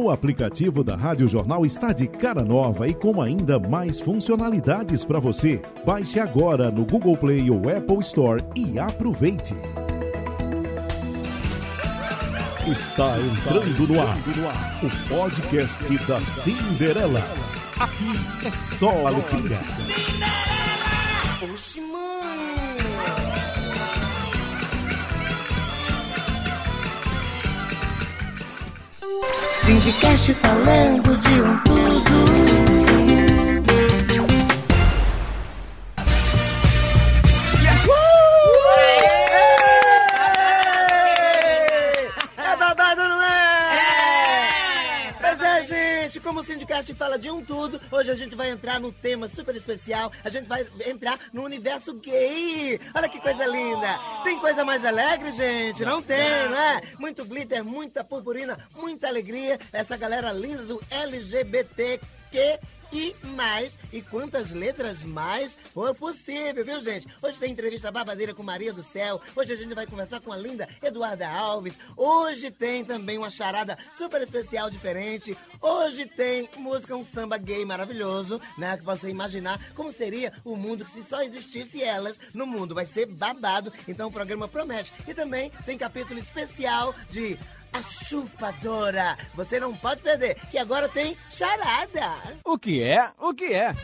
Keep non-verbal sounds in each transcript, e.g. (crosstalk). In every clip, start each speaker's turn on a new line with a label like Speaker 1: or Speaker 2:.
Speaker 1: O aplicativo da Rádio Jornal está de cara nova e com ainda mais funcionalidades para você. Baixe agora no Google Play ou Apple Store e aproveite. Está entrando no ar o podcast da Cinderela. Aqui é só alegria.
Speaker 2: Oxi, Sindicast falando de um tudo. Sindicast fala de um tudo, hoje a gente vai entrar num tema super especial. A gente vai entrar no universo gay. Olha que coisa linda. Tem coisa mais alegre, gente? Não tem, né? Muito glitter, muita purpurina, muita alegria. Essa galera linda do LGBTQ e mais. E quantas letras mais for possível, viu, gente? Hoje tem entrevista babadeira com Maria do Céu. Hoje a gente vai conversar com a linda Eduarda Alves. Hoje tem também uma charada super especial, diferente. Hoje tem música, um samba gay maravilhoso, né? Que você imaginar como seria o mundo se só existisse elas no mundo. Vai ser babado. Então o programa promete. E também tem capítulo especial de a chupadora. Você não pode perder, que agora tem charada.
Speaker 3: O que é? O que é?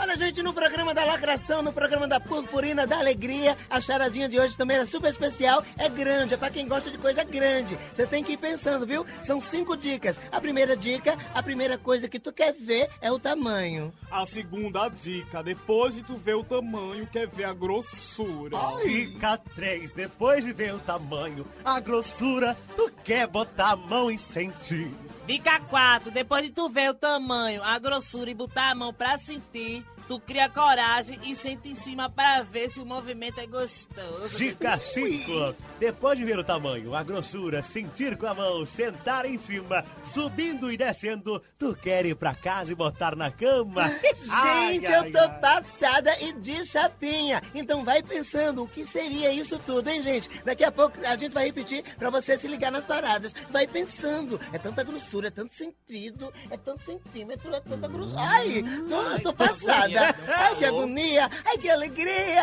Speaker 2: Olha, gente, no programa da lacração, no programa da purpurina, da alegria, a charadinha de hoje também é super especial, é grande, é pra quem gosta de coisa grande. Você tem que ir pensando, viu? São cinco dicas. A primeira dica, a primeira coisa que tu quer ver é o tamanho.
Speaker 4: A segunda dica, depois de tu ver o tamanho, quer ver a grossura.
Speaker 5: Dica 3, depois de ver o tamanho, a grossura, tu quer botar a mão e sentir.
Speaker 6: Dica 4. Depois de tu ver o tamanho, a grossura e botar a mão pra sentir, tu cria coragem e senta em cima pra ver se o movimento é gostoso.
Speaker 5: Dica 5, depois de ver o tamanho, a grossura, sentir com a mão, sentar em cima, subindo e descendo, tu quer ir pra casa e botar na cama. Ai, (laughs)
Speaker 2: Gente,
Speaker 5: ai,
Speaker 2: eu tô
Speaker 5: ai.
Speaker 2: passada e de chapinha. Então vai pensando o que seria isso tudo, hein, gente? Daqui a pouco a gente vai repetir pra você se ligar nas paradas. Vai pensando. É tanta grossura, é tanto sentido, é tanto centímetro, é tanta grossura. Ai, tô, eu tô passada. Ai, que agonia. Ai, que alegria.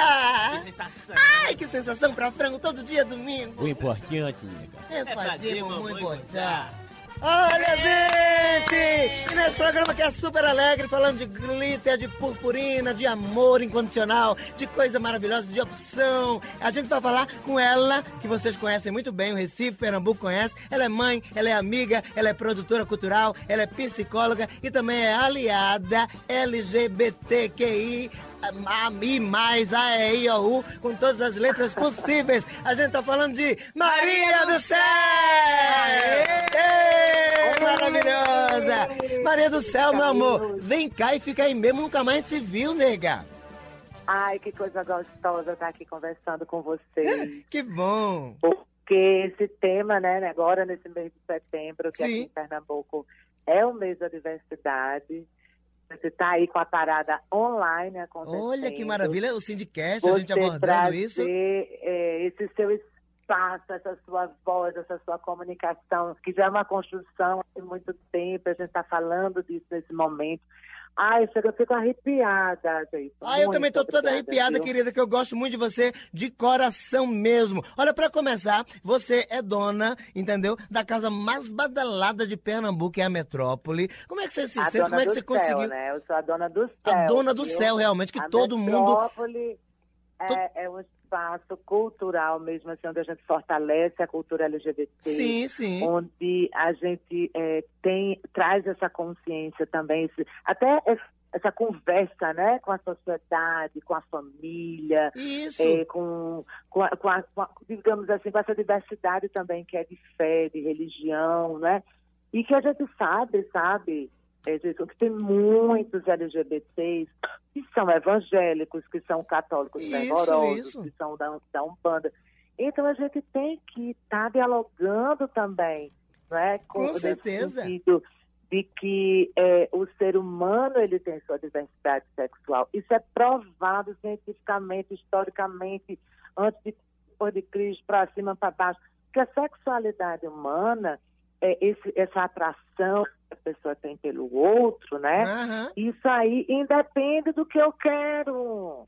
Speaker 6: Que sensação.
Speaker 2: Ai, que sensação pra frango todo dia domingo.
Speaker 5: O importante, nega.
Speaker 2: É fazer
Speaker 6: fazer
Speaker 2: mamãe
Speaker 6: mamãe
Speaker 2: botar. Olha, gente! E nesse programa que é super alegre, falando de glitter, de purpurina, de amor incondicional, de coisa maravilhosa, de opção. A gente vai falar com ela, que vocês conhecem muito bem, o Recife, Pernambuco conhece. Ela é mãe, ela é amiga, ela é produtora cultural, ela é psicóloga e também é aliada LGBTQI e mais a e i o u com todas as letras possíveis. A gente tá falando de Maria do Céu! Maravilhosa! Maria do Céu, meu amor, vem cá e fica aí mesmo, nunca mais se viu, nega.
Speaker 7: Ai, que coisa gostosa estar aqui conversando com vocês.
Speaker 2: Que bom!
Speaker 7: Porque esse tema, né, agora nesse mês de setembro, que
Speaker 2: Sim.
Speaker 7: aqui em Pernambuco é o mês da diversidade. Você está aí com a parada online acontecendo.
Speaker 2: Olha que maravilha, o Sindicast, a
Speaker 7: Você
Speaker 2: gente abordando
Speaker 7: trazer,
Speaker 2: isso.
Speaker 7: é, esse seu espaço, essa sua voz, essa sua comunicação, que já é uma construção há muito tempo, a gente está falando disso nesse momento. Ai, chega, eu fico arrepiada, gente.
Speaker 2: Ah, eu também tô toda arrepiada,
Speaker 7: viu?
Speaker 2: querida, que eu gosto muito de você de coração mesmo. Olha, pra começar, você é dona, entendeu? Da casa mais badalada de Pernambuco, que é a Metrópole. Como é que você se
Speaker 7: a
Speaker 2: sente? Como é que você
Speaker 7: céu,
Speaker 2: conseguiu?
Speaker 7: né? Eu sou a dona do céu.
Speaker 2: A dona do
Speaker 7: viu?
Speaker 2: céu, realmente, que
Speaker 7: a
Speaker 2: todo mundo.
Speaker 7: Metrópole É, é um espaço cultural mesmo, assim, onde a gente fortalece a cultura LGBT.
Speaker 2: Sim, sim.
Speaker 7: Onde a gente é, tem, traz essa consciência também, esse- até essa conversa né, com a sociedade, com a família,
Speaker 2: Isso.
Speaker 7: é, com, com, a, com a- com a- digamos assim, com essa diversidade também que é de fé, de religião, né? E que a gente sabe, sabe, é, Jesus, que tem muitos LGBTs que são evangélicos, que são católicos
Speaker 2: Isso,
Speaker 7: fervorosos,
Speaker 2: isso.
Speaker 7: que são da, da Umbanda. Então a gente tem que estar dialogando também, não é?
Speaker 2: Com
Speaker 7: nesse
Speaker 2: certeza.
Speaker 7: sentido de que é, o ser humano ele tem sua diversidade sexual. Isso é provado cientificamente, historicamente, antes de depois de Cristo, para cima, para baixo. Que a sexualidade humana é, esse, essa atração que a pessoa tem pelo outro, né?
Speaker 2: Aham.
Speaker 7: Isso aí independe do que eu quero.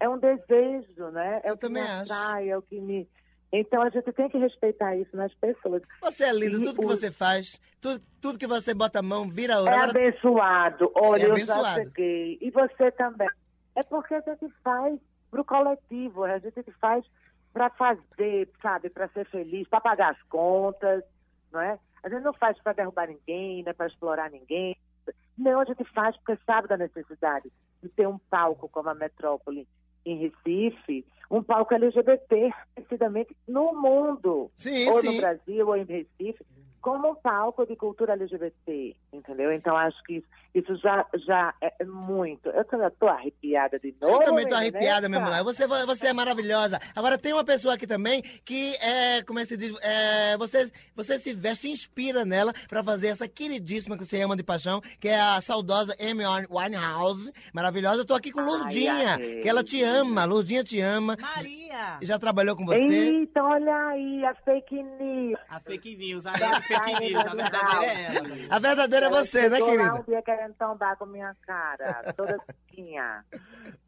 Speaker 7: É um desejo, né? É
Speaker 2: Eu
Speaker 7: o que
Speaker 2: também
Speaker 7: me
Speaker 2: acho.
Speaker 7: atrai, é o que me. Então a gente tem que respeitar isso nas pessoas.
Speaker 2: Você é lindo,
Speaker 7: E
Speaker 2: tudo que
Speaker 7: o-
Speaker 2: você faz, tudo, tudo que você bota a mão, vira ouro.
Speaker 7: É
Speaker 2: Agora,
Speaker 7: abençoado. Olha,
Speaker 2: É
Speaker 7: eu já cheguei. E você também. É porque a gente faz pro coletivo, a gente faz para fazer, sabe, para ser feliz, para pagar as contas, não é? A gente não faz para derrubar ninguém, não é para explorar ninguém. Não, a gente faz porque sabe da necessidade de ter um palco como a Metrópole em Recife, um palco LGBT, decididamente, no mundo
Speaker 2: sim,
Speaker 7: ou
Speaker 2: sim.
Speaker 7: no Brasil ou em Recife, como um palco de cultura LGBT, entendeu? Então acho que isso, isso já, já é muito. Eu tô arrepiada de novo.
Speaker 2: Eu também tô
Speaker 7: menina,
Speaker 2: arrepiada,
Speaker 7: né?
Speaker 2: minha mulher. Você, você é maravilhosa. Agora, tem uma pessoa aqui também que, é, como é que se diz, é, você, você se veste, se inspira nela pra fazer essa queridíssima que você ama de paixão, que é a saudosa Amy Winehouse. Maravilhosa. Eu tô aqui com
Speaker 7: Ai,
Speaker 2: Lourdinha,
Speaker 7: amei.
Speaker 2: que ela te ama. Lourdinha te ama.
Speaker 6: Maria!
Speaker 2: Já trabalhou com você.
Speaker 7: Eita, olha aí, a fake news.
Speaker 6: A fake news, a fake news, a verdadeira é ela.
Speaker 2: A verdadeira é você, né, querida?
Speaker 7: um dia querendo tombar com minha cara, toda suquinha.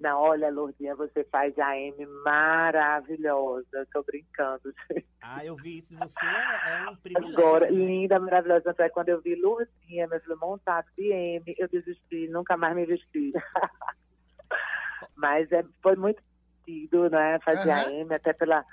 Speaker 7: Não, olha, Lourdinha, você faz a M maravilhosa. Eu tô brincando.
Speaker 6: Ah, eu vi isso de você, é um privilégio.
Speaker 7: Agora, linda, maravilhosa. É que quando eu vi Lourdinha, meu filho montado de M, eu desisti, nunca mais me vesti. (laughs) Mas é, foi muito divertido, né? Fazer a
Speaker 2: Aham.
Speaker 7: M, até pela, pe-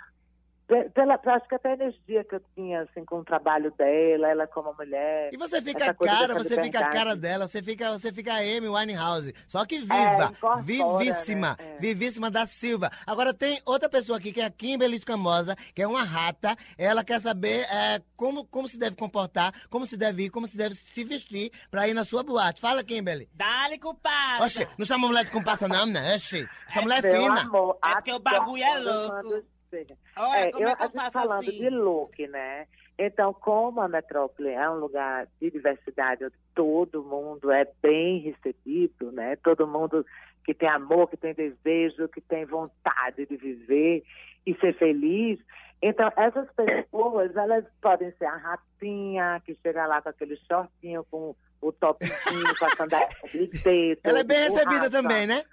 Speaker 7: pela. Acho que até a energia que eu tinha, assim, com o trabalho dela, ela como mulher.
Speaker 2: E você fica cara, você fica a cara dela, você fica, você fica a Amy Winehouse. Só que
Speaker 7: É,
Speaker 2: viva,
Speaker 7: incorpora,
Speaker 2: vivíssima,
Speaker 7: né? É.
Speaker 2: vivíssima da Silva. Agora tem outra pessoa aqui, que é a Kimberly Escamosa, que é uma rata. Ela quer saber é, como, como se deve comportar, como se deve ir, como se deve se vestir pra ir na sua boate. Fala, Kimberly.
Speaker 6: Dá-lhe, compadre.
Speaker 2: Oxe, não chama mulher de comparsa não, né? Oxe, essa mulher é fina.
Speaker 7: amor,
Speaker 6: É porque o bagulho é louco.
Speaker 7: Chega.
Speaker 6: Olha,
Speaker 7: É,
Speaker 6: como
Speaker 7: eu,
Speaker 6: é que eu faço
Speaker 7: falando
Speaker 6: assim?
Speaker 7: de look, né? Então, como a metrópole é um lugar de diversidade, onde todo mundo é bem recebido, né? Todo mundo que tem amor, que tem desejo, que tem vontade de viver e ser feliz. Então, essas pessoas, elas podem ser a ratinha, que chega lá com aquele shortinho, com o topzinho, com a sandália de (laughs) dedo.
Speaker 2: Ela é bem recebida
Speaker 7: borracha.
Speaker 2: também, né?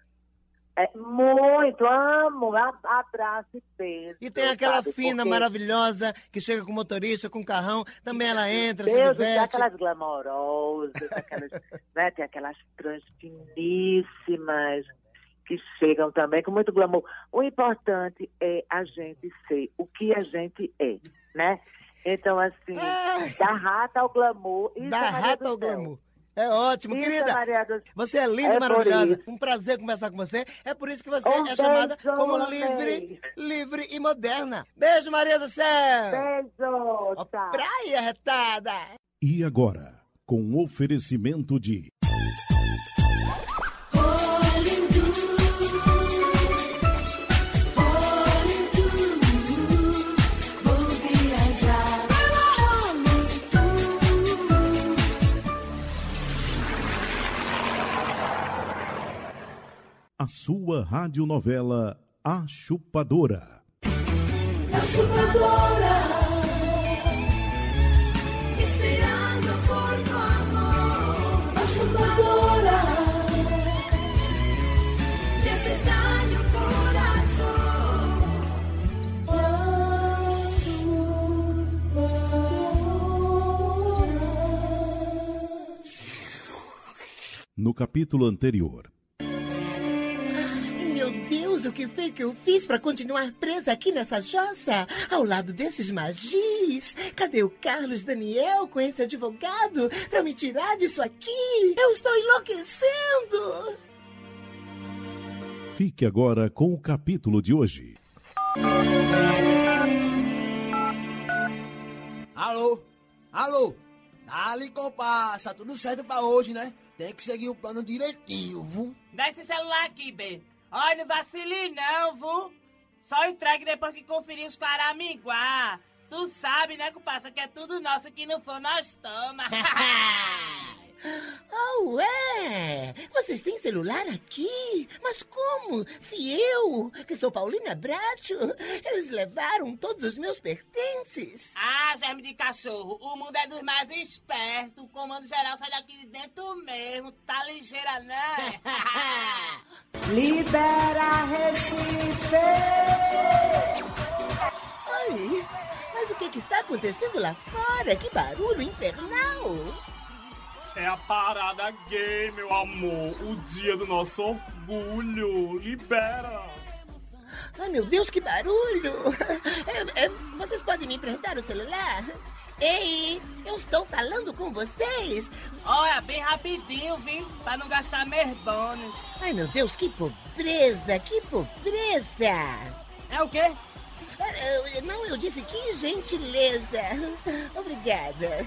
Speaker 7: É muito, amo, abraço e beijo.
Speaker 2: E tem aquela
Speaker 7: sabe?
Speaker 2: fina,
Speaker 7: Porque-
Speaker 2: maravilhosa, que chega com motorista, com carrão. Também ela entra, se
Speaker 7: Deus, tem
Speaker 2: diverte.
Speaker 7: aquelas glamorosas, aquelas, (laughs) né, tem aquelas trans finíssimas que chegam também com muito glamour. O importante é a gente ser o que a gente é, né? Então, assim,
Speaker 2: Ai.
Speaker 7: da rata ao glamour. Isso
Speaker 2: Da
Speaker 7: é
Speaker 2: rata ao glamour. É ótimo,
Speaker 7: Isso
Speaker 2: querida.
Speaker 7: é Maria do
Speaker 2: Você é linda e
Speaker 7: É
Speaker 2: maravilhosa. Um prazer conversar com você. É por isso que você
Speaker 7: Um
Speaker 2: é chamada como livre, livre e moderna. Beijo, Maria do Céu.
Speaker 7: Beijo,
Speaker 2: Ó, praia retada.
Speaker 1: E agora, com oferecimento de sua radionovela A Chupadora.
Speaker 8: La chupadora, esperando por tu amor. La chupadora, te haces daño corazón. La chupadora.
Speaker 1: No capítulo anterior,
Speaker 2: o que foi que eu fiz pra continuar presa aqui nessa jossa? Ao lado desses magis? Cadê o Carlos Daniel com esse advogado pra me tirar disso aqui? Eu estou enlouquecendo!
Speaker 1: fique agora com o capítulo de hoje.
Speaker 9: Alô? Alô? Dali, compassa, tudo certo pra hoje, né? Tem que seguir o plano direitinho, viu?
Speaker 6: Dá esse celular aqui, B. Olha, não vacile não, vu. Só entregue depois que conferir os Caraminguá. Tu sabe, né, comparsa, que é tudo nosso, que não for nós toma. (laughs) (laughs)
Speaker 2: Oh, é? Vocês têm celular aqui? Mas como? Se eu, que sou Paulina Bracho, eles levaram todos os meus pertences.
Speaker 6: Ah, germe de cachorro, o mundo é dos mais espertos. O comando geral sai daqui de dentro mesmo. Tá ligeira, né? (laughs)
Speaker 8: Libera Recife!
Speaker 2: Ai, mas o que, que está acontecendo lá fora? Que barulho infernal!
Speaker 4: É a parada gay, meu amor. O dia do nosso orgulho. Libera.
Speaker 2: Ai, meu Deus, que barulho! (laughs) É, é, vocês podem me emprestar o celular? Ei, eu estou falando com vocês!
Speaker 6: Olha, bem rapidinho, viu? Pra não gastar meus bônus.
Speaker 2: Ai, meu Deus, que pobreza! Que pobreza!
Speaker 6: É o quê?
Speaker 2: É, eu- Não, eu disse que gentileza! (laughs) Obrigada!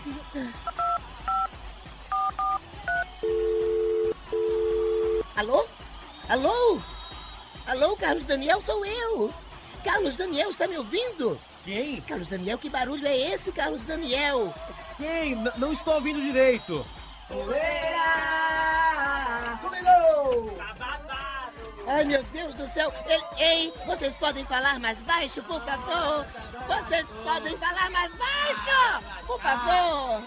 Speaker 2: Alô? Alô? Alô, Carlos Daniel, sou eu! Carlos Daniel, está me ouvindo?
Speaker 3: Quem?
Speaker 2: Carlos Daniel, que barulho é esse, Carlos Daniel?
Speaker 3: Quem? N- não estou ouvindo direito.
Speaker 9: Comigo!
Speaker 2: Ai, meu Deus do céu! Ele- Ei, vocês podem falar mais baixo, por favor? Vocês podem falar mais baixo? Por favor!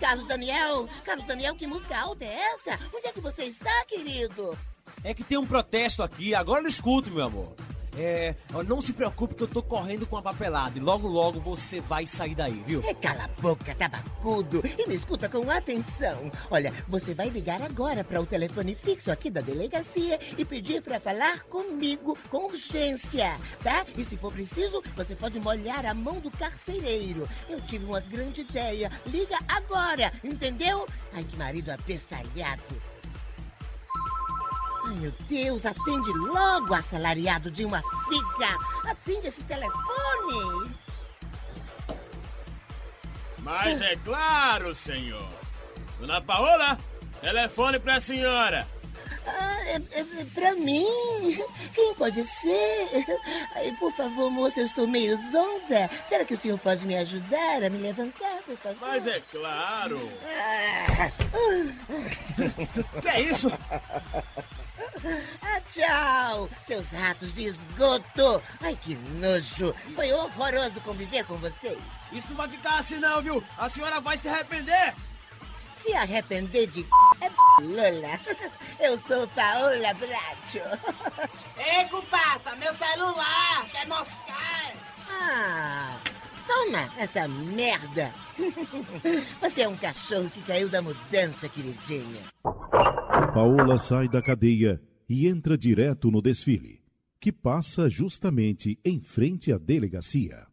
Speaker 2: Carlos Daniel, Carlos Daniel, que música alta é essa? Onde é que você está, querido?
Speaker 3: É que tem um protesto aqui, agora eu escuto, meu amor. É, não se preocupe que eu tô correndo com a papelada e logo logo você vai sair daí, viu?
Speaker 2: É, cala a boca, tabacudo, e me escuta com atenção. Olha, você vai ligar agora para o telefone fixo aqui da delegacia e pedir para falar comigo com urgência, tá? E se for preciso, você pode molhar a mão do carcereiro. Eu tive uma grande ideia. Liga agora, entendeu? Ai, que marido abestalhado. Ai, meu Deus, atende logo, assalariado de uma figa. Atende esse telefone.
Speaker 10: Mas é claro, senhor. Dona Paola, telefone pra senhora.
Speaker 2: Ah, é, é, é pra mim? Quem pode ser? Ai, por favor, moça, eu estou meio zonza. Será que o senhor pode me ajudar a me levantar, por favor?
Speaker 10: Mas é claro.
Speaker 2: Ah, (laughs)
Speaker 3: Que é isso?
Speaker 2: Ah, tchau, seus ratos de esgoto. Ai, que nojo. Foi horroroso conviver com vocês.
Speaker 3: Isso não vai ficar assim não, viu? A senhora vai se arrepender.
Speaker 2: Se arrepender de é Lola. (laughs) Eu sou Paola Bracho. (laughs)
Speaker 6: Ei, passa meu celular, quer moscar?
Speaker 2: Ah, toma essa merda. (laughs) Você é um cachorro que caiu da mudança, queridinha.
Speaker 1: Paola sai da cadeia e entra direto no desfile, que passa justamente em frente à delegacia.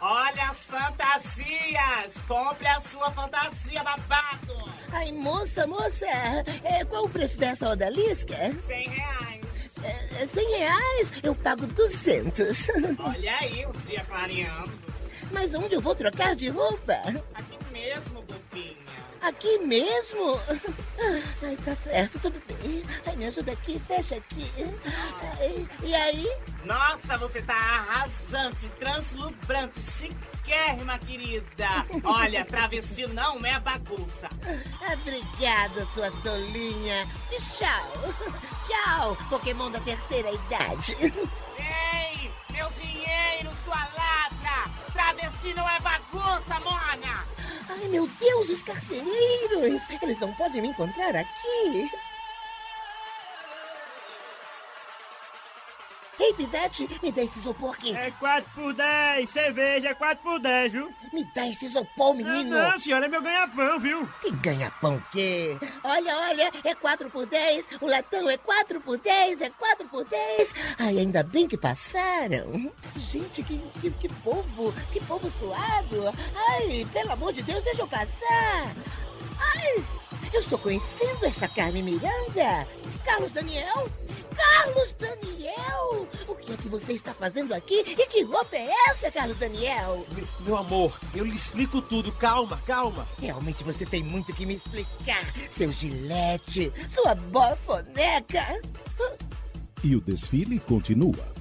Speaker 6: Olha as fantasias! Compre a sua fantasia, babado!
Speaker 2: Ai, moça, moça, é, qual o preço dessa odalisca?
Speaker 6: 100 reais.
Speaker 2: É, é 100 reais? Eu pago 200. (laughs)
Speaker 6: Olha aí o dia clareando.
Speaker 2: Mas onde eu vou trocar de roupa?
Speaker 6: Aqui mesmo, bobinha.
Speaker 2: Aqui mesmo? (laughs) Ai, tá certo, tudo bem. Ai, me ajuda aqui, fecha aqui. Ai, e aí?
Speaker 6: Nossa, você tá arrasante, translumbrante, chiquérrima, querida. Olha, travesti não é bagunça.
Speaker 2: Obrigada, sua tolinha. E tchau. Tchau, Pokémon da terceira idade.
Speaker 6: Ei, meu dinheiro, sua ladra! Travesti não é bagunça, mona!
Speaker 2: Ai, meu Deus, os carcereiros! Eles não podem me encontrar aqui. Ei, Pivete, me dá esse isopor aqui.
Speaker 10: É 4 por 10, cerveja é 4 por 10, viu?
Speaker 2: Me dá esse isopor, menino.
Speaker 10: Não, senhora, é meu ganha-pão, viu?
Speaker 2: Que ganha pão o quê? Olha, olha, é 4 por 10, o latão é 4 por 10, é 4 por 10. Ai, ainda bem que passaram. Gente, que, que, que povo, que povo suado. Ai, pelo amor de Deus, deixa eu passar. Ai, eu estou conhecendo esta Carmen Miranda. Carlos Daniel? Carlos Daniel! O que é que você está fazendo aqui? E que roupa é essa, Carlos Daniel?
Speaker 3: Meu, meu amor, eu lhe explico tudo. Calma, calma.
Speaker 2: Realmente você tem muito que me explicar, seu gilete, sua bofoneca.
Speaker 1: E o desfile continua.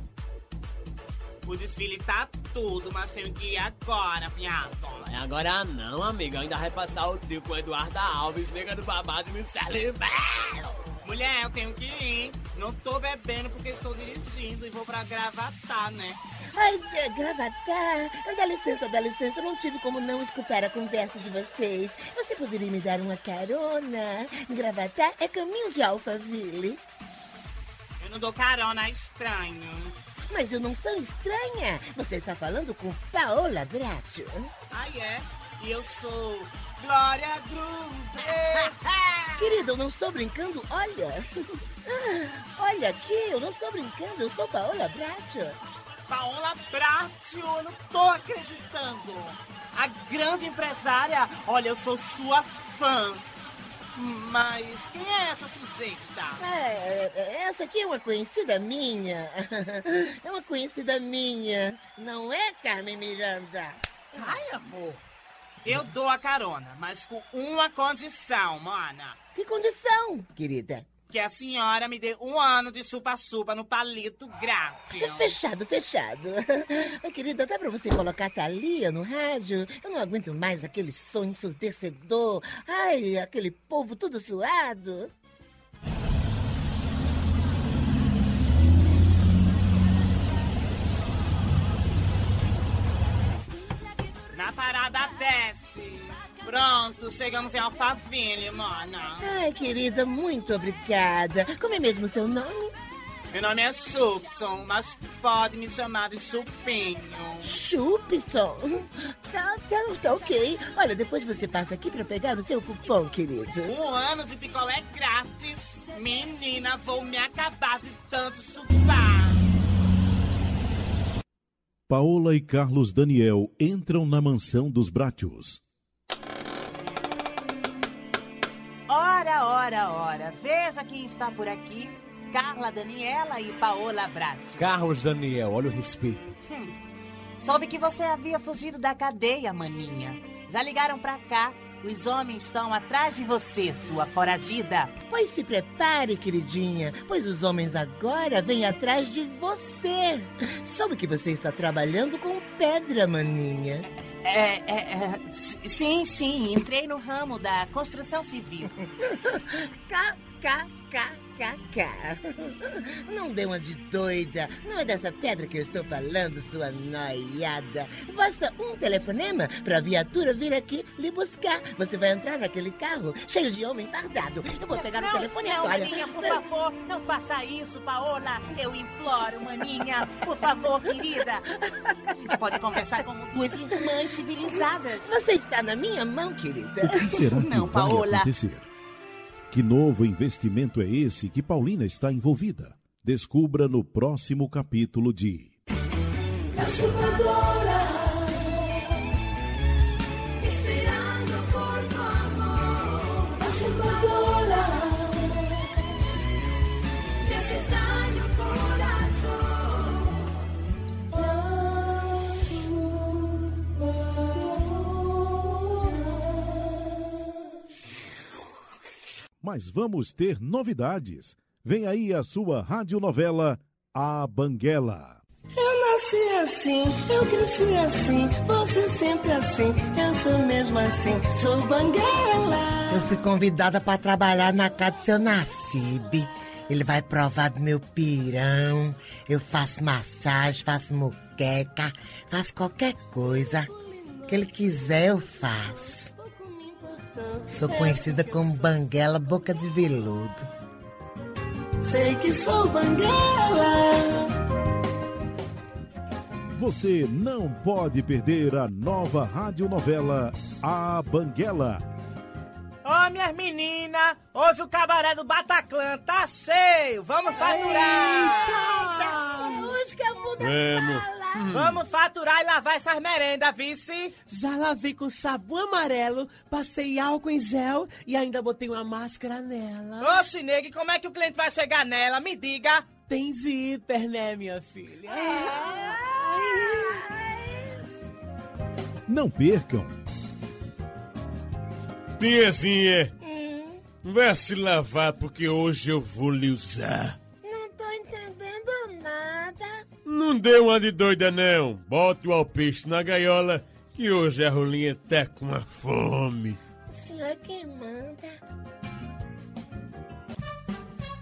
Speaker 6: O desfile tá tudo, mas tenho que ir agora, viado.
Speaker 3: Vai agora não, amiga. Ainda vai passar o trio com Eduarda Alves, nega do babado me Belo.
Speaker 6: Mulher, eu tenho que ir. Não tô bebendo porque estou dirigindo e vou pra Gravatar, né?
Speaker 2: Ai, é, Gravatar, dá licença, dá licença, eu não tive como não escutar a conversa de vocês. Você poderia me dar uma carona? Gravatar é caminho de Alphaville.
Speaker 6: Eu não dou carona a estranhos.
Speaker 2: Mas eu não sou estranha. Você está falando com Paola Bracho.
Speaker 6: Ah, é? E eu sou Glória Groove. (laughs)
Speaker 2: Querida, eu não estou brincando. Olha. (laughs) Olha aqui, eu não estou brincando. Eu sou Paola Bracho.
Speaker 6: Paola Bracho, eu não tô acreditando. A grande empresária. Olha, eu sou sua fã. Mas quem é essa sujeita?
Speaker 2: É, essa aqui é uma conhecida minha. (laughs) É uma conhecida minha. Não é, Carmen Miranda?
Speaker 6: Ai, amor. Eu dou a carona, mas com uma condição, mana.
Speaker 2: Que condição, querida?
Speaker 6: Que a senhora me dê um ano de chupa-chupa no palito grátis.
Speaker 2: Fechado, fechado. (laughs) Querida, dá pra você colocar a Thalia no rádio? Eu não aguento mais aquele som ensurdecedor. Ai, aquele povo todo suado.
Speaker 6: Na parada desce. Pronto, chegamos em Alphaville, mana.
Speaker 2: Ai, querida, muito obrigada. Como é mesmo seu nome?
Speaker 6: Meu nome é Chupson, mas pode me chamar de Chupinho.
Speaker 2: Chupson? Tá, tá, tá ok. Olha, depois você passa aqui pra pegar o seu cupom, querido.
Speaker 6: Um ano de picolé grátis. Menina, vou me acabar de tanto chupar.
Speaker 1: Paola e Carlos Daniel entram na mansão dos Bratios.
Speaker 11: Ora, ora, ora. Veja quem está por aqui. Carla Daniela e Paola Bratti.
Speaker 3: Carlos Daniel, olha o respeito.
Speaker 11: Hum. Soube que você havia fugido da cadeia, maninha. Já ligaram pra cá. Os homens estão atrás de você, sua foragida.
Speaker 2: Pois se prepare, queridinha, pois os homens agora vêm atrás de você. Soube que você está trabalhando com pedra, maninha.
Speaker 11: É, é, é, sim, sim, entrei no ramo da construção civil. (laughs)
Speaker 2: cá, cá, cá, cá. (laughs) Não dê uma de doida. Não é dessa pedra que eu estou falando, sua noiada. Basta um telefonema para a viatura vir aqui lhe buscar. Você vai entrar naquele carro cheio de homem fardado. Eu vou pegar
Speaker 11: não,
Speaker 2: o telefone
Speaker 11: não,
Speaker 2: agora.
Speaker 11: Maninha, por favor, não faça isso, Paola. Eu imploro, maninha. Por favor, querida. A gente pode conversar como duas irmãs civilizadas.
Speaker 2: Você está na minha mão, querida.
Speaker 1: O que será que
Speaker 11: Não,
Speaker 1: vai
Speaker 11: Paola.
Speaker 1: acontecer? Que novo investimento é esse que Paulina está envolvida? Descubra no próximo capítulo de Mas vamos ter novidades. Vem aí a sua radionovela A Banguela.
Speaker 2: Eu nasci assim, eu cresci assim, você sempre assim, eu sou mesmo assim, sou banguela. Eu fui convidada para trabalhar na casa do seu Nassib. Ele vai provar do meu pirão. Eu faço massagem, faço moqueca, faço qualquer coisa que ele quiser eu faço. Sou conhecida como Banguela Boca de Veludo. Sei que sou Banguela.
Speaker 1: Você não pode perder a nova radionovela A Banguela.
Speaker 6: Ô, minhas meninas, hoje o cabaré do Bataclan tá cheio. Vamos faturar.
Speaker 2: Eita, hoje que a muda
Speaker 10: Vamos.
Speaker 2: fala.
Speaker 6: Vamos faturar e lavar essas merendas, vice.
Speaker 12: Já lavei com sabão amarelo, passei álcool em gel e ainda botei uma máscara nela.
Speaker 6: Oxe, nega, e como é que o cliente vai chegar nela? Me diga.
Speaker 12: Tem zíper, né, minha filha?
Speaker 1: Não percam.
Speaker 10: Tiazinha, vai se lavar porque hoje eu vou lhe usar.
Speaker 2: Não tô entendendo nada.
Speaker 10: Não dê uma de doida, não. Bote o alpiste na gaiola, que hoje a rolinha tá com uma fome.
Speaker 2: O senhor é quem manda.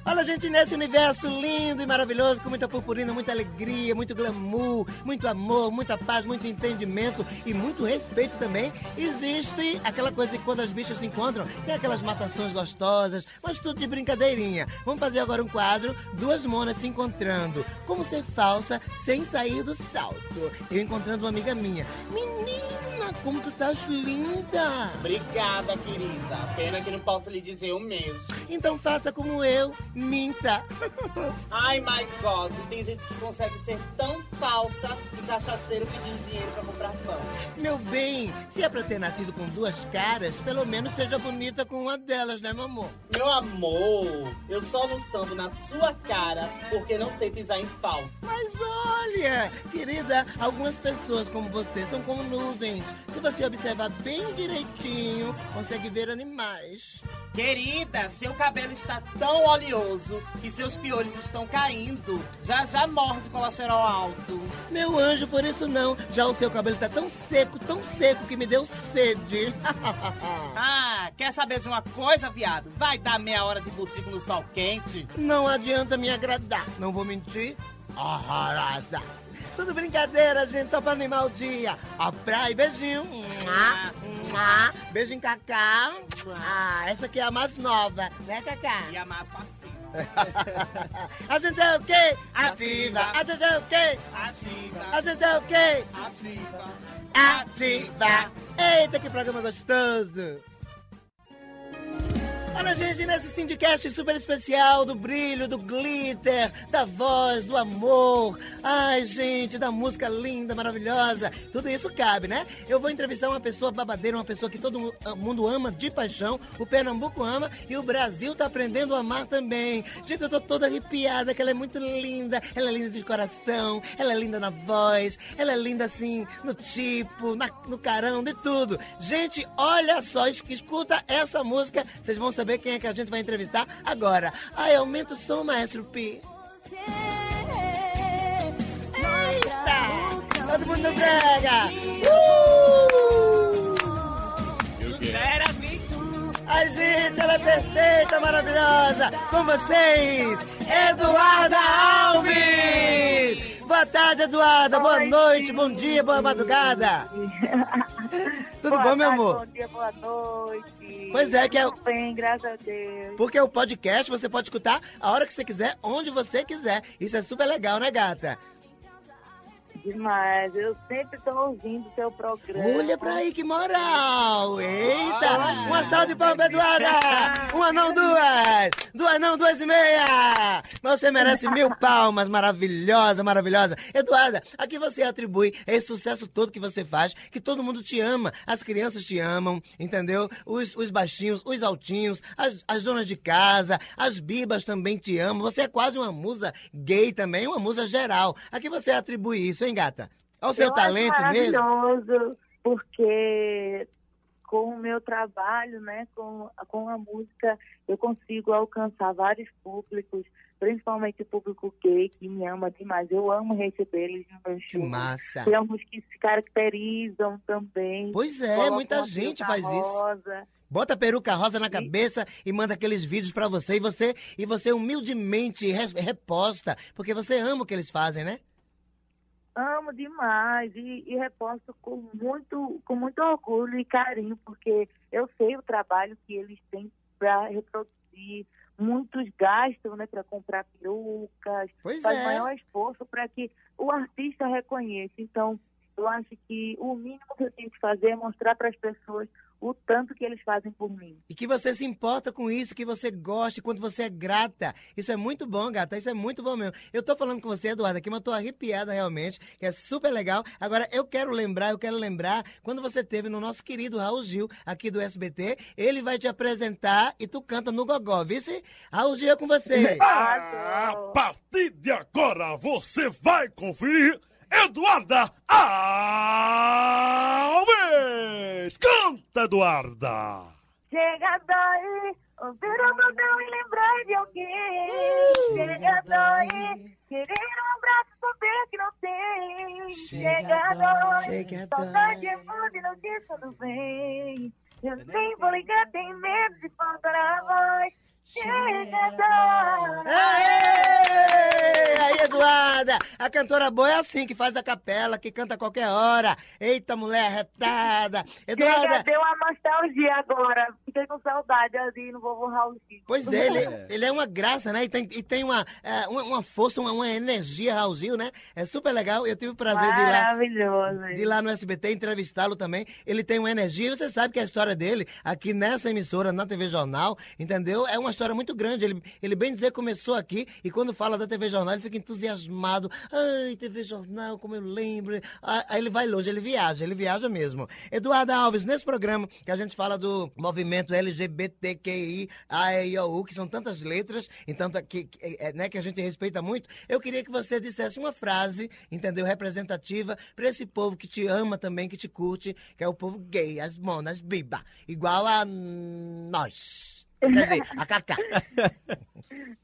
Speaker 2: Olha, gente, nesse universo lindo e maravilhoso, com muita purpurina, muita alegria, muito glamour, muito amor, muita paz, muito entendimento e muito respeito também, existe aquela coisa de quando as bichas se encontram, tem aquelas matações gostosas, mas tudo de brincadeirinha. Vamos fazer agora um quadro, duas monas se encontrando. Como ser falsa sem sair do salto. Eu encontrando uma amiga minha. Menina, como tu estás linda!
Speaker 6: Obrigada, querida. Pena que não posso lhe dizer o mesmo.
Speaker 2: Então faça como eu, minta.
Speaker 6: Ai, my God, tem gente que consegue ser tão falsa e cachaceiro pedindo dinheiro pra comprar pão.
Speaker 2: Meu bem, se é pra ter nascido com duas caras, pelo menos seja bonita com uma delas, né, amor?
Speaker 6: Meu amor, eu só não sambo na sua cara porque não sei pisar em falso.
Speaker 2: Mas olha, querida, algumas pessoas como você são como nuvens. Se você observar bem direitinho, consegue ver animais.
Speaker 6: Querida, seu cabelo está tão oleoso que seus piolhos estão caindo. Já já morre de colesterol alto.
Speaker 2: Meu anjo, por isso não. Já o seu cabelo tá tão seco, tão seco que me deu sede. (laughs)
Speaker 6: Ah, quer saber de uma coisa, viado? Vai dar meia hora de botico no sol quente?
Speaker 2: Não adianta me agradar, não vou mentir. Horrorosa. Tudo brincadeira, gente, só pra animar o dia. Ó, praia e beijinho. Mua, mua. Beijo em Cacá. Ah, essa aqui é a mais nova, né, Cacá?
Speaker 6: E a mais passiva.
Speaker 2: A gente é o quê? Ativa. A gente é o quê?
Speaker 6: Ativa.
Speaker 2: A gente é o quê?
Speaker 6: Ativa.
Speaker 2: Ativa. Eita, que programa gostoso. Olha, gente, nesse Syndicast super especial do brilho, do glitter, da voz, do amor. Ai, gente, da música linda, maravilhosa. Tudo isso cabe, né? Eu vou entrevistar uma pessoa babadeira, uma pessoa que todo ah, mundo ama de paixão, o Pernambuco ama e o Brasil tá aprendendo a amar também. Gente, eu tô toda arrepiada, que ela é muito linda. Ela é linda de coração, ela é linda na voz, ela é linda assim, no tipo, na- no carão, de tudo. Gente, olha só, es- escuta essa música, vocês vão saber quem é que a gente vai entrevistar agora. Ai, aumenta o som, maestro Pi. Eita! Todo mundo brega! Uh!
Speaker 6: Era.
Speaker 2: Ai, gente, ela é perfeita, maravilhosa! Com vocês, Eduarda Alves! Boa tarde, Eduarda! Boa noite, bom dia, boa madrugada! (laughs) Tudo
Speaker 13: Boa
Speaker 2: bom, meu
Speaker 13: tarde,
Speaker 2: amor?
Speaker 13: Bom dia, boa noite.
Speaker 2: Pois é, que é-
Speaker 13: Tudo bem, graças a Deus.
Speaker 2: Porque o podcast você pode escutar a hora que você quiser, onde você quiser. Isso é super legal, né, gata?
Speaker 13: Demais. Eu sempre estou ouvindo o seu programa.
Speaker 2: Olha pra aí que moral! Eita! Uma salva de palmas, Eduarda! (laughs) Uma não, duas! Duas não, duas e meia! Você merece mil palmas, maravilhosa, maravilhosa! Eduarda, a que você atribui esse sucesso todo que você faz, que todo mundo te ama, as crianças te amam, entendeu? Os, os baixinhos, os altinhos, as, as donas de casa, as bibas também te amam. Você é quase uma musa gay também, uma musa geral. A que você atribui isso, hein, gata? Ao seu
Speaker 13: Eu acho
Speaker 2: talento mesmo?
Speaker 13: maravilhoso, porque com o meu trabalho, né, com, com a música, eu consigo alcançar vários públicos, principalmente o público gay, que me ama demais. Eu amo receber eles no meu
Speaker 2: Que
Speaker 13: show.
Speaker 2: massa!
Speaker 13: Tem alguns que se caracterizam também.
Speaker 2: Pois é, muita gente faz isso.
Speaker 13: rosa.
Speaker 2: Bota a peruca rosa na cabeça e manda aqueles vídeos pra você e você e você humildemente reposta, porque você ama o que eles fazem, né?
Speaker 13: Amo demais e, e reposto com muito, com muito orgulho e carinho, porque eu sei o trabalho que eles têm para reproduzir. Muitos gastam né, para comprar perucas,
Speaker 2: Pois
Speaker 13: faz
Speaker 2: é.
Speaker 13: maior esforço para que o artista reconheça. Então, eu acho que o mínimo que eu tenho que fazer é mostrar para as pessoas o tanto que eles fazem por mim.
Speaker 2: E que você se importa com isso, que você gosta, quando você é grata. Isso é muito bom, gata. Isso é muito bom mesmo. Eu tô falando com você, Eduardo, aqui, mas eu tô arrepiada realmente, que é super legal. Agora, eu quero lembrar, eu quero lembrar, quando você teve no nosso querido Raul Gil, aqui do SBT, ele vai te apresentar e tu canta no gogó, vice? Raul Gil é com você.
Speaker 10: A partir de agora você vai conferir Eduarda Alves! Canta, Eduarda!
Speaker 13: Chega dói, ouvir o botão e lembrar de alguém. Chega dói, Querer um abraço, saber que não tem.
Speaker 2: Chega
Speaker 13: a saudade é foda e não diz quando vem. Eu nem vou ligar, tem medo de faltar a voz. Chega.
Speaker 2: Aê! Aí, Eduarda! A cantora boa é assim, que faz a capela, que canta a qualquer hora. Eita, mulher arretada!
Speaker 13: Chega,
Speaker 2: Eduarda!
Speaker 13: deu uma nostalgia agora. Fiquei com saudade ali no vovô Raulzinho.
Speaker 2: Pois é, ele, ele é uma graça, né? E tem, e tem uma, é, uma, uma força, uma, uma energia, Raulzinho, né? É super legal. Eu tive o prazer de ir lá.
Speaker 13: Maravilhoso.
Speaker 2: De ir lá no SBT entrevistá-lo também. Ele tem uma energia, e você sabe que a história dele, aqui nessa emissora, na TV Jornal, entendeu? É uma história muito grande. Ele, ele bem dizer começou aqui, e quando fala da TV Jornal, ele fica entusiasmado. Ai, TV Jornal, como eu lembro. Ah, Aí ele vai longe, ele viaja, ele viaja mesmo. Eduardo Alves, nesse programa que a gente fala do movimento LGBTQI, AEIOU, que são tantas letras, então que, que, é, né, que a gente respeita muito, eu queria que você dissesse uma frase, entendeu, representativa para esse povo que te ama também, que te curte, que é o povo gay, as monas, biba, igual a nós. Quer dizer, (laughs) a Cacá.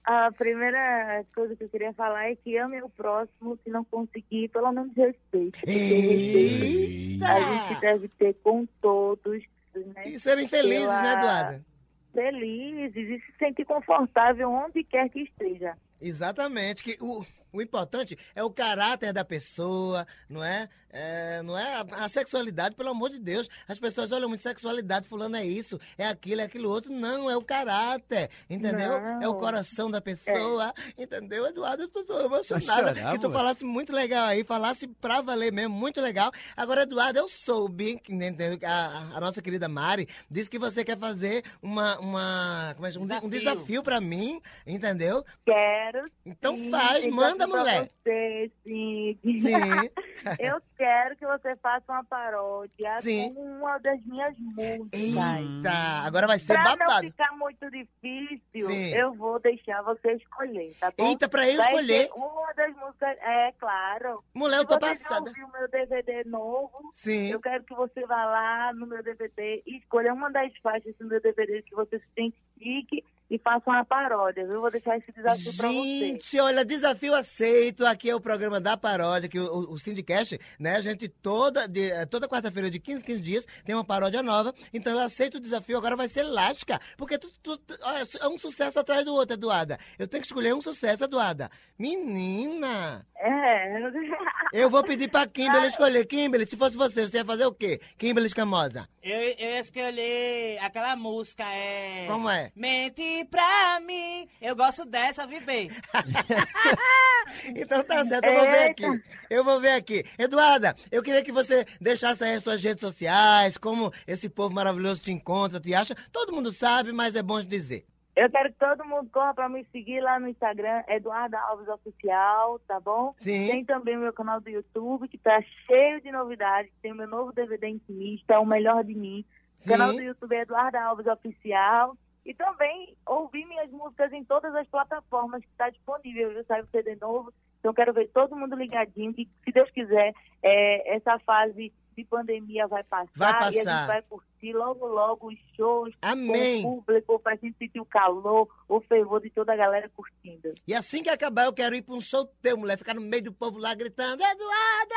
Speaker 13: A primeira coisa que eu queria falar é que ame o próximo, se não conseguir, pelo menos respeite. Porque respeito a gente deve ter com todos. Né?
Speaker 2: E serem felizes,
Speaker 13: Pela-
Speaker 2: né, Eduarda?
Speaker 13: Felizes e se sentir confortável onde quer que esteja.
Speaker 2: Exatamente, que o, o importante é o caráter da pessoa, não é? É, não é a, a sexualidade, pelo amor de Deus. As pessoas olham muito sexualidade, fulano é isso, é aquilo, é aquilo outro. Não, é o caráter, entendeu?
Speaker 13: Não.
Speaker 2: É o coração da pessoa, entendeu, Eduardo? Eu tô, tô emocionada.
Speaker 3: Chorar,
Speaker 2: que tu falasse muito legal aí, falasse pra valer mesmo, muito legal. Agora, Eduardo, eu soube, que, entendeu? A, a nossa querida Mari disse que você quer fazer uma, uma, como é, um, de- um
Speaker 13: Desafio.
Speaker 2: desafio pra mim, entendeu?
Speaker 13: Quero.
Speaker 2: Então
Speaker 13: sim,
Speaker 2: faz, manda,
Speaker 13: pra
Speaker 2: mulher.
Speaker 13: Você, sim.
Speaker 2: Sim. (laughs)
Speaker 13: Eu quero que você faça uma paródia
Speaker 2: Sim.
Speaker 13: com uma das minhas músicas.
Speaker 2: Eita, agora vai ser
Speaker 13: pra não
Speaker 2: babado.
Speaker 13: ficar muito difícil,
Speaker 2: Sim.
Speaker 13: eu vou deixar você escolher, tá bom?
Speaker 2: Eita, pra eu
Speaker 13: Vai
Speaker 2: escolher?
Speaker 13: Uma das músicas, é claro.
Speaker 2: Mulher, eu
Speaker 13: Se
Speaker 2: tô
Speaker 13: você já
Speaker 2: passada.
Speaker 13: ouviu o meu DVD novo,
Speaker 2: Sim.
Speaker 13: eu quero que você vá lá no meu DVD e escolha uma das faixas do meu DVD que você se identifique e faça uma paródia. Eu vou deixar esse desafio pra você.
Speaker 2: Gente, olha, desafio aceito. Aqui é o programa da paródia, que o, o, Syndicast, né? A gente toda, de- eh, toda quarta-feira de 15, 15 dias tem uma paródia nova. Então eu aceito o desafio, agora vai ser lasca. Porque tu, tu- tu- olha, é um sucesso atrás do outro, Eduarda. Eu tenho que escolher um sucesso, Eduarda. Menina!
Speaker 13: É. (laughs)
Speaker 2: Eu vou pedir pra Kimberly escolher. Kimberly, se fosse você, você ia fazer o quê? Kimberly Escamosa.
Speaker 11: Eu, eu escolhi aquela música, é...
Speaker 2: Como é?
Speaker 11: Mente pra mim. Eu gosto dessa, viu, bem? (laughs)
Speaker 2: Então tá certo, eu vou ver aqui. Eu vou ver aqui. Eduarda, eu queria que você deixasse aí as suas redes sociais, como esse povo maravilhoso te encontra, te acha. Todo mundo sabe, mas é bom de dizer.
Speaker 13: Eu quero que todo mundo corra pra me seguir lá no Instagram, Eduardo Alves Oficial, tá bom?
Speaker 2: Sim.
Speaker 13: Tem também o meu canal do YouTube, que tá cheio de novidades. Tem o meu novo DVD intimista, O Melhor de Mim. O canal do YouTube é Eduardo Alves Oficial. E também ouvir minhas músicas em todas as plataformas que está disponível. Eu saio CD novo. Então quero ver todo mundo ligadinho. Que, se Deus quiser, é, essa fase de pandemia vai passar.
Speaker 2: Vai
Speaker 13: E a
Speaker 2: passar.
Speaker 13: gente vai curtir logo, logo os shows
Speaker 2: Amém.
Speaker 13: com o público, pra gente sentir o calor, o fervor de toda a galera curtindo.
Speaker 2: E assim que acabar, eu quero ir pra um show teu, mulher, ficar no meio do povo lá gritando, Eduarda!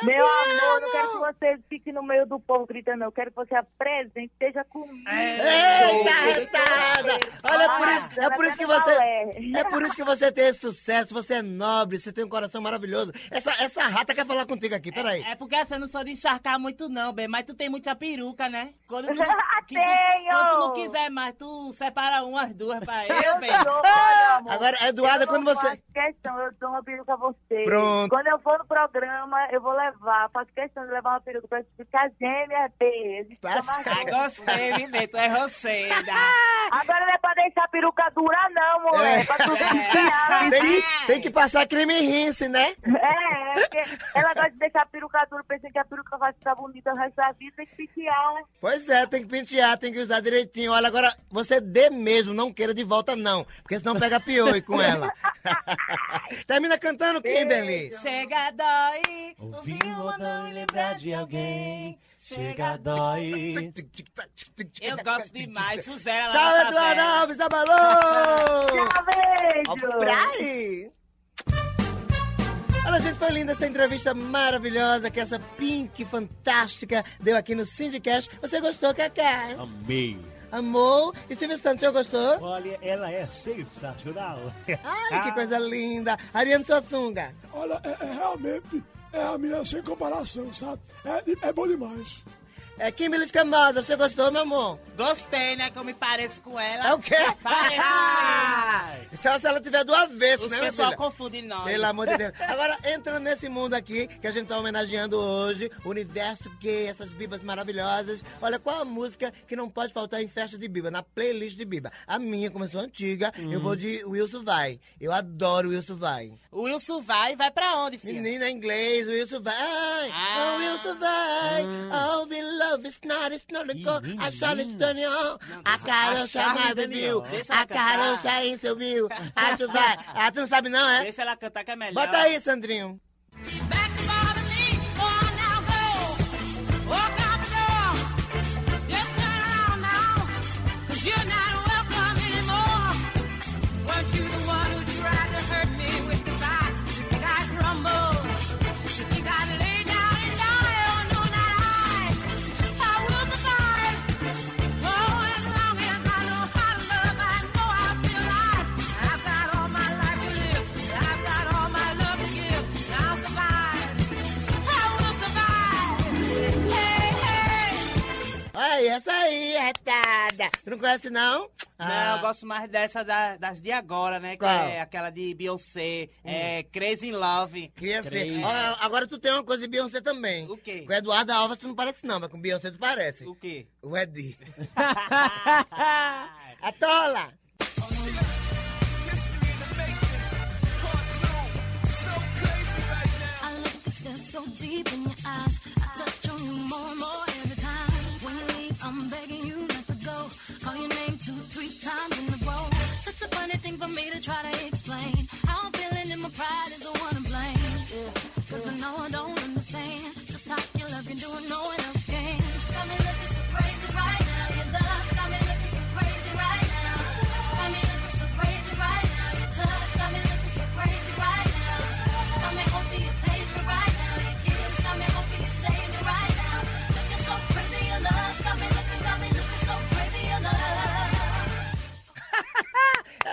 Speaker 2: eu
Speaker 13: Meu
Speaker 2: te
Speaker 13: amor,
Speaker 2: amo!"
Speaker 13: não quero que você fique no meio do povo gritando, eu quero que você apresente, esteja comigo.
Speaker 2: Eita, retada! Olha, é por isso, é por isso que você. É por isso que você tem esse sucesso, você é nobre, você tem um coração maravilhoso. Essa, essa rata quer falar contigo aqui, peraí.
Speaker 11: É porque você não sou de encharcar muito não, bem, mas tu tem muita peruca, né? Quando (laughs) tu, que tu- quando tu não quiser mais, tu separa umas, duas pra eu, bem.
Speaker 2: Agora, Eduarda,
Speaker 13: Eu
Speaker 2: quando
Speaker 13: não
Speaker 2: você.
Speaker 13: faço questão, eu dou uma peruca a você.
Speaker 2: Pronto.
Speaker 13: Quando eu for no programa, eu vou levar. Faço questão de levar uma peruca pra ficar gêmea dele.
Speaker 2: Tá
Speaker 11: Ah, gostei, bem? Tu é roceira. (laughs)
Speaker 13: Agora não é pra deixar a peruca dura, não, mulher. É. Pra tu (laughs) desfiar.
Speaker 2: Tem que, tem que passar creme rinse, né?
Speaker 13: É, porque ela gosta de deixar a peruca dura, pensando que a peruca vai ficar bonita o resto da vida, tem que pentear.
Speaker 2: Pois é, tem que pentear, tem que usar direitinho. Olha, agora você dê mesmo, não queira de volta, não. Porque senão pega pioi com ela. (laughs) Termina cantando, Kimberly.
Speaker 11: Chega, dói.
Speaker 3: Ouvir ou não lembrar de alguém. Chega, dói.
Speaker 11: Eu gosto demais, Suzela.
Speaker 2: Tchau, Eduardo Alves, abalou!
Speaker 13: Tchau, beijo!
Speaker 2: Ó, pra aí. Olha, gente, foi linda essa entrevista maravilhosa que essa Pink fantástica deu aqui no Syndicast. Você gostou, Cacá?
Speaker 5: Amei.
Speaker 2: Amou? E Silvio Santos, você gostou?
Speaker 5: Olha, ela é sensacional.
Speaker 2: Ai, que (laughs) coisa linda. Ariane Suassunga.
Speaker 14: Olha, é, é realmente é a minha sem comparação, sabe? É, é bom demais.
Speaker 2: É, Kimberly Escamosa, você gostou, meu amor?
Speaker 6: Gostei, né? Que eu me pareço com ela.
Speaker 2: É o quê?
Speaker 6: Parece (laughs)
Speaker 2: Só se ela tiver do avesso,
Speaker 6: Os
Speaker 2: né, minha
Speaker 6: pessoal
Speaker 2: filha?
Speaker 6: confundem nós.
Speaker 2: Pelo amor de Deus. (laughs) Agora, entrando nesse mundo aqui, que a gente tá homenageando hoje, o universo gay, essas bibas maravilhosas. Olha, qual a música que não pode faltar em festa de biba, na playlist de biba? A minha começou antiga,
Speaker 6: Hum.
Speaker 2: eu vou de Wilson Vai. Eu adoro Wilson Vai.
Speaker 6: O Wilson vai, vai pra onde, filho?
Speaker 2: Menina inglês, Wilson vai.
Speaker 6: Ah.
Speaker 2: Oh, Wilson vai. Oh, we love is not, it's not a go. A sala está on. A caroça mais bebeu. A caroça mil. Ah, tu vai. Ah, tu não sabe não, é?
Speaker 6: Deixa ela cantar que é melhor.
Speaker 2: Bota aí, Sandrinho. Aí, essa aí, retada. Tu não conhece, não?
Speaker 6: Não, eu gosto mais dessa da- das de agora, né? Que
Speaker 2: Qual?
Speaker 6: é aquela de Beyoncé, é Crazy in Love.
Speaker 2: Queria ser.
Speaker 6: Crazy.
Speaker 2: Ó, agora tu tem uma coisa de Beyoncé também.
Speaker 6: O quê?
Speaker 2: Com Eduardo Alves tu não parece não, mas com Beyoncé tu parece.
Speaker 6: O quê?
Speaker 2: O Edi. (laughs)
Speaker 8: A step so deep in your eyes. I touch on you more and more I'm begging you not to go. Call your name two, three times in a row. Such a funny thing for me to try to explain. How I'm feeling and my pride is the one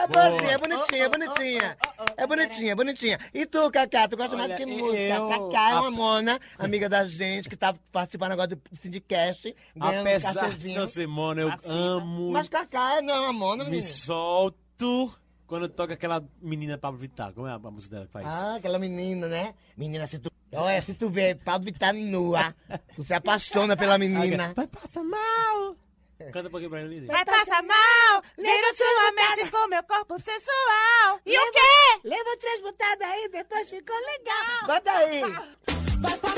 Speaker 2: boazinha, é bonitinha, é bonitinha. É bonitinha, é bonitinha. E tu, Cacá, tu gosta mais de que
Speaker 3: Olha,
Speaker 2: música?
Speaker 3: eu-
Speaker 2: Cacá é uma mona, amiga da gente, que tá participando agora do um
Speaker 3: Apesar de não ser mono, eu amo.
Speaker 2: Mas Cacá não é uma mona,
Speaker 3: Me
Speaker 2: menina.
Speaker 3: solto quando toca aquela menina Pablo Vittar. Como é a música dela que faz?
Speaker 2: Ah, aquela menina, né? Menina, se tu... Olha, se tu vê Pablo Vittar nua, tu se apaixona pela menina.
Speaker 3: Vai passar mal. Canta um pouquinho pra ele.
Speaker 11: Vai passar mal, vira sua mente com meu corpo sensual. E o quê?
Speaker 2: Leva três botadas aí, depois ficou legal. Bota aí.
Speaker 12: Vai passar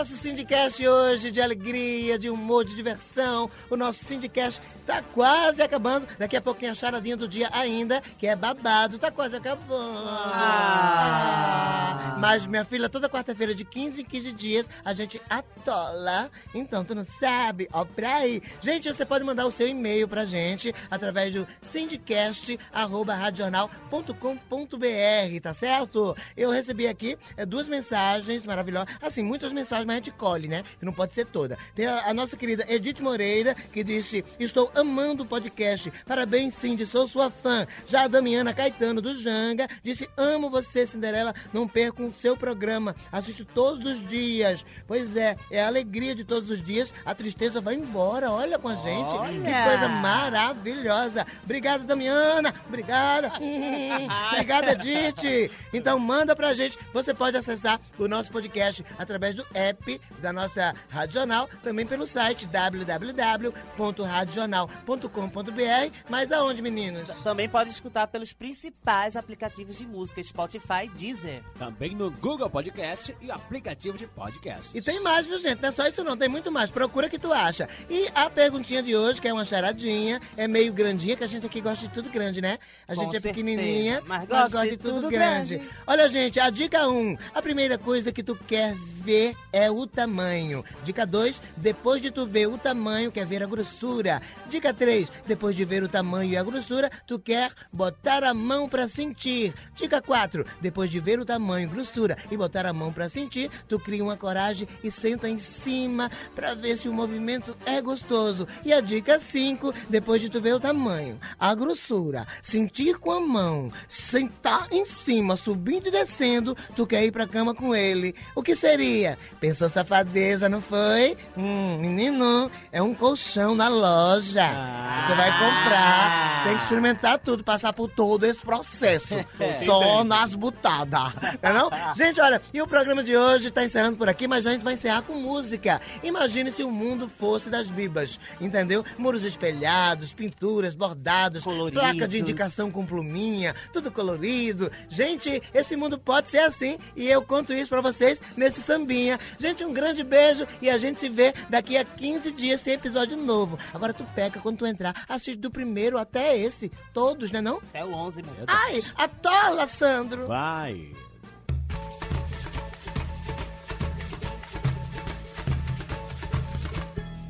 Speaker 2: nosso Syndicast hoje de alegria, de humor, de diversão. O nosso Syndicast tá quase acabando. Daqui a pouquinho a charadinha do dia ainda, que é babado, tá quase acabando. Ah, Mas, minha filha, toda quarta-feira, de 15 em 15 dias, a gente atola. Então, tu não sabe? Ó, pra aí. Gente, você pode mandar o seu e-mail pra gente através do syndicast.radiojornal.com.br, tá certo? Eu recebi aqui é, duas mensagens maravilhosas. Assim, muitas mensagens, mas a gente colhe, né? Que não pode ser toda. Tem a, a nossa querida Edith Moreira, que disse: Estou amando o podcast. Parabéns, Cindy, sou sua fã. Já a Damiana Caetano do Janga disse: Amo você, Cinderela. Não perco o seu programa. Assisto todos os dias. Pois é, é a alegria de todos os dias. A tristeza vai embora. Olha com a gente. Que coisa maravilhosa. Obrigada, Damiana. Obrigada. Hum, (laughs) Obrigada, Edith. Então manda pra gente. Você pode acessar o nosso podcast através do do app da nossa Rádio Jornal, também pelo site www.radiojornal.com.br. Mas aonde, meninos?
Speaker 6: Também pode escutar pelos principais aplicativos de música, Spotify e Deezer.
Speaker 3: Também no Google Podcast e aplicativo de podcast.
Speaker 2: E tem mais, viu, gente? Não é só isso não, tem muito mais. Procura que tu acha. E a perguntinha de hoje, que é uma charadinha, é meio grandinha, que a gente aqui gosta de tudo grande, né? A
Speaker 6: Com
Speaker 2: gente é
Speaker 6: certeza,
Speaker 2: pequenininha,
Speaker 6: mas
Speaker 2: mas
Speaker 6: gosta
Speaker 2: gosta
Speaker 6: de
Speaker 2: de tudo,
Speaker 6: tudo
Speaker 2: grande.
Speaker 6: grande.
Speaker 2: Olha, gente, a dica 1. A primeira coisa que tu quer ver é o tamanho. Dica 2. Depois de tu ver o tamanho, quer ver a grossura. Dica 3. Depois de ver o tamanho e a grossura, tu quer botar a mão pra sentir. Dica 4. Depois de ver o tamanho, grossura e botar a mão pra sentir, tu cria uma coragem e senta em cima pra ver se o movimento é gostoso. E a dica 5. Depois de tu ver o tamanho, a grossura, sentir com a mão, sentar em cima, subindo e descendo, tu quer ir pra cama com ele. O que seria? Pensou safadeza, não foi? Hum, menino, é um colchão na loja. Você vai comprar, tem que experimentar tudo, passar por todo esse processo. (laughs) Só nas butadas. Não é não? Gente, olha, e o programa de hoje tá encerrando por aqui, mas a gente vai encerrar com música. Imagine se o mundo fosse das bibas, entendeu? Muros espelhados, pinturas, bordados, placa de indicação com pluminha, tudo colorido. Gente, esse mundo pode ser assim e eu conto isso pra vocês nesse sambinha. Gente, um grande beijo e a gente se vê daqui a 15 dias sem episódio novo. Agora tu peca quando tu entrar, assiste do primeiro até esse, todos, né não?
Speaker 6: Até o 11, meu
Speaker 2: Ai, atola, Sandro.
Speaker 3: Vai.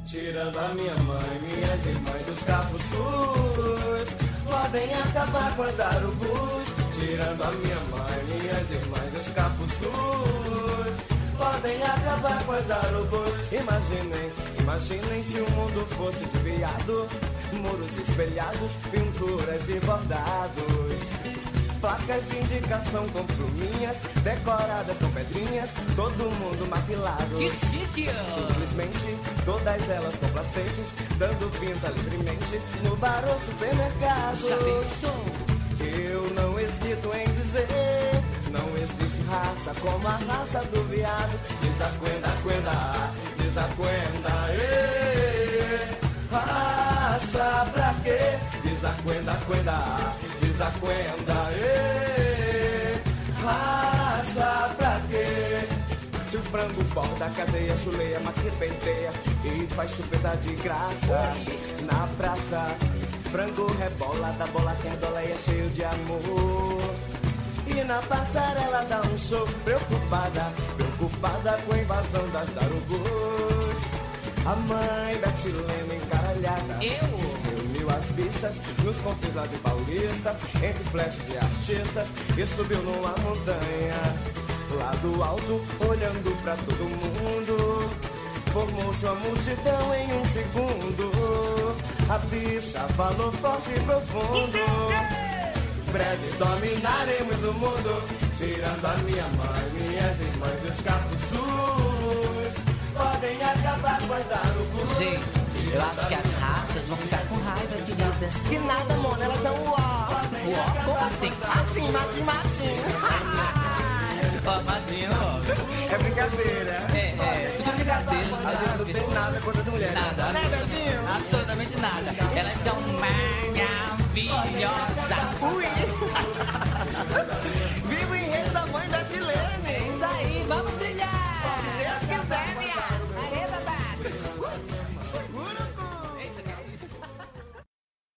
Speaker 15: Tirando a minha mãe, minhas irmãs, os capos suros podem acabar com as arubus. Tirando a minha mãe, minhas irmãs, os capos suros podem acabar com as arubus. Imaginem, imaginem se o mundo fosse de viado, muros espelhados, pinturas e bordados. Placas de indicação com pluminhas, decoradas com pedrinhas, todo mundo maquilado.
Speaker 11: Que chique!
Speaker 15: Simplesmente, todas elas complacentes, dando pinta livremente no bar ou supermercado.
Speaker 11: Já pensou?
Speaker 15: Eu não hesito em raça como a raça do viado. Desacuenda, cuenda, desacuenda, ê. Racha pra quê? Desacuenda, cuenda, desacuenda, ê. Racha pra quê? Se o frango borda, cadeia, chuleia, maquia, E faz chupeta de graça Na praça Frango rebola, da bola que é cheio de amor E na passarela dá um show Preocupada, preocupada com a invasão das tarugos A mãe da chilena encaralhada
Speaker 11: Eu?
Speaker 15: Reuniu as bichas nos confins lá de Paulista Entre flashes e artistas E subiu numa montanha. Lá do alto, olhando pra todo mundo Formou-se uma multidão em um segundo. A bicha falou forte e profundo. Breve dominaremos o mundo Tirando a minha mãe e as irmãs e os capuçus Podem acabar com as darucus
Speaker 11: Gente, eu acho que as rachas vão ficar com raiva, querida
Speaker 2: Que nada, mona, elas dão o
Speaker 11: ó. O ó? Como assim?
Speaker 2: Assim, matinho, matinho. (laughs)
Speaker 11: Ó, matinho, ó.
Speaker 15: É brincadeira.
Speaker 11: É, é, tudo brincadeira
Speaker 15: A gente não tem nada contra as mulheres.
Speaker 11: Nada,
Speaker 2: né, Betinho?
Speaker 11: Absolutamente nada. Elas são maravilhosas. Ui! (laughs) (laughs) ¡Vamos,